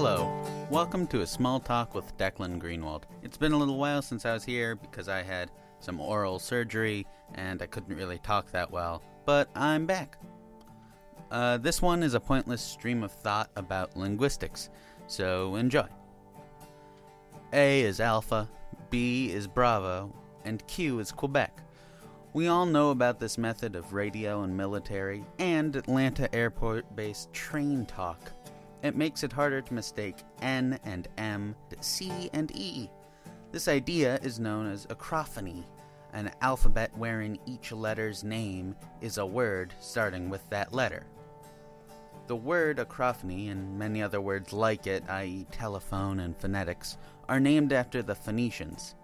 Hello. Welcome to a small talk with Declan Greenwald. It's been a little while since I was here because I had some oral surgery and I couldn't really talk that well, but I'm back. Uh, this one is a pointless stream of thought about linguistics, so enjoy. A is Alpha, B is Bravo, and Q is Quebec. We all know about this method of radio and military and Atlanta airport based train talk. It makes it harder to mistake N and M, C and E. This idea is known as acrophony, an alphabet wherein each letter's name is a word starting with that letter. The word acrophony and many other words like it, i.e., telephone and phonetics, are named after the Phoenicians.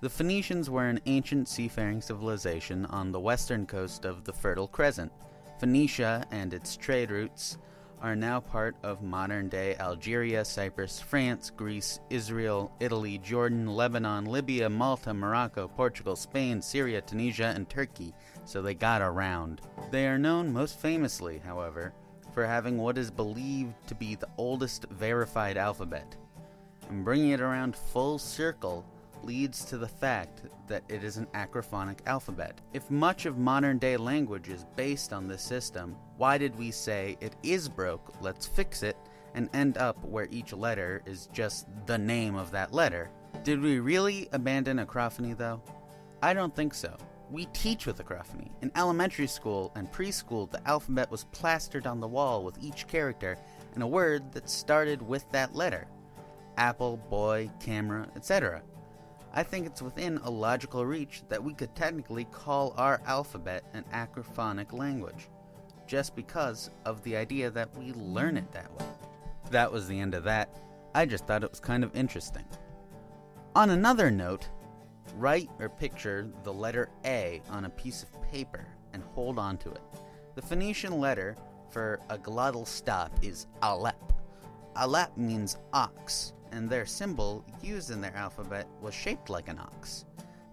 The Phoenicians were an ancient seafaring civilization on the western coast of the Fertile Crescent. Phoenicia and its trade routes are now part of modern day Algeria, Cyprus, France, Greece, Israel, Italy, Jordan, Lebanon, Libya, Malta, Morocco, Portugal, Spain, Syria, Tunisia, and Turkey, so they got around. They are known most famously, however, for having what is believed to be the oldest verified alphabet. And bringing it around full circle leads to the fact that it is an acrophonic alphabet. If much of modern day language is based on this system, why did we say it is broke, let's fix it, and end up where each letter is just the name of that letter? Did we really abandon acrophony though? I don't think so. We teach with acrophony. In elementary school and preschool, the alphabet was plastered on the wall with each character and a word that started with that letter apple, boy, camera, etc. I think it's within a logical reach that we could technically call our alphabet an acrophonic language, just because of the idea that we learn it that way. That was the end of that. I just thought it was kind of interesting. On another note, write or picture the letter A on a piece of paper and hold on to it. The Phoenician letter for a glottal stop is Aleph. Aleph means ox, and their symbol used in their alphabet was shaped like an ox.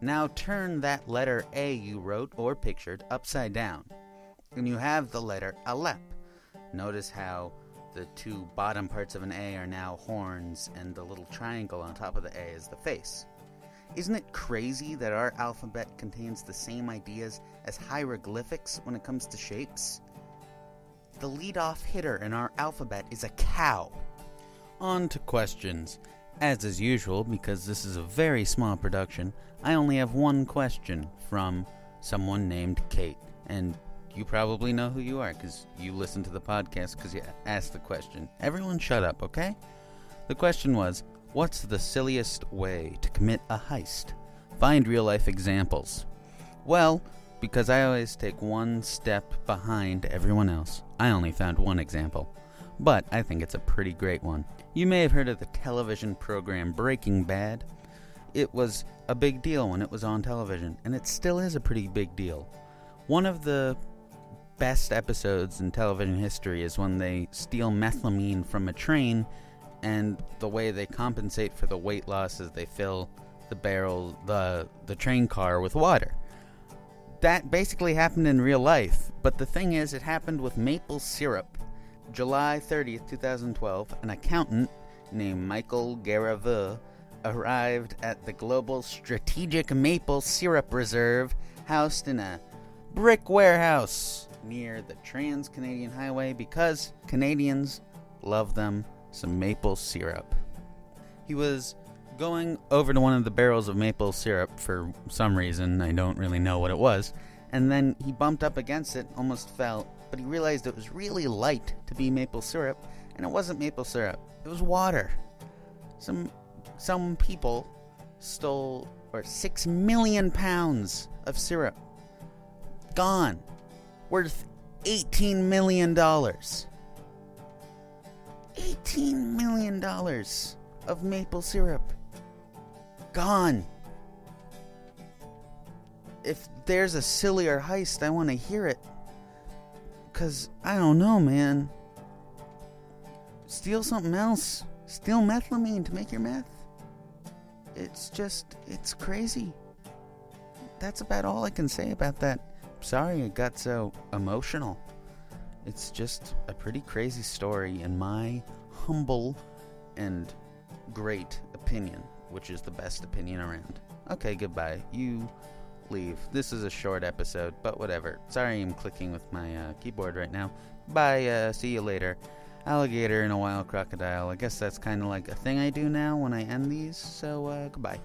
Now turn that letter A you wrote or pictured upside down, and you have the letter Aleph. Notice how the two bottom parts of an A are now horns, and the little triangle on top of the A is the face. Isn't it crazy that our alphabet contains the same ideas as hieroglyphics when it comes to shapes? The lead-off hitter in our alphabet is a cow. On to questions. As is usual, because this is a very small production, I only have one question from someone named Kate. And you probably know who you are because you listen to the podcast because you asked the question. Everyone shut up, okay? The question was What's the silliest way to commit a heist? Find real life examples. Well, because I always take one step behind everyone else, I only found one example. But I think it's a pretty great one. You may have heard of the television program Breaking Bad. It was a big deal when it was on television, and it still is a pretty big deal. One of the best episodes in television history is when they steal methylamine from a train, and the way they compensate for the weight loss is they fill the barrel, the the train car with water. That basically happened in real life, but the thing is, it happened with maple syrup. July 30th, 2012, an accountant named Michael Garaveux arrived at the Global Strategic Maple Syrup Reserve, housed in a brick warehouse near the Trans Canadian Highway because Canadians love them some maple syrup. He was going over to one of the barrels of maple syrup for some reason, I don't really know what it was, and then he bumped up against it, almost fell, but he realized it was really light to be maple syrup, and it wasn't maple syrup. It was water. Some some people stole or 6 million pounds of syrup. Gone. Worth 18 million dollars. 18 million dollars of maple syrup. Gone. If there's a sillier heist, I want to hear it. Cause I don't know, man. Steal something else. Steal methylamine to make your meth. It's just, it's crazy. That's about all I can say about that. Sorry it got so emotional. It's just a pretty crazy story, in my humble and great opinion, which is the best opinion around. Okay, goodbye. You leave. This is a short episode, but whatever. Sorry I'm clicking with my uh, keyboard right now. Bye, uh, see you later. Alligator and a wild crocodile. I guess that's kind of like a thing I do now when I end these, so uh, goodbye.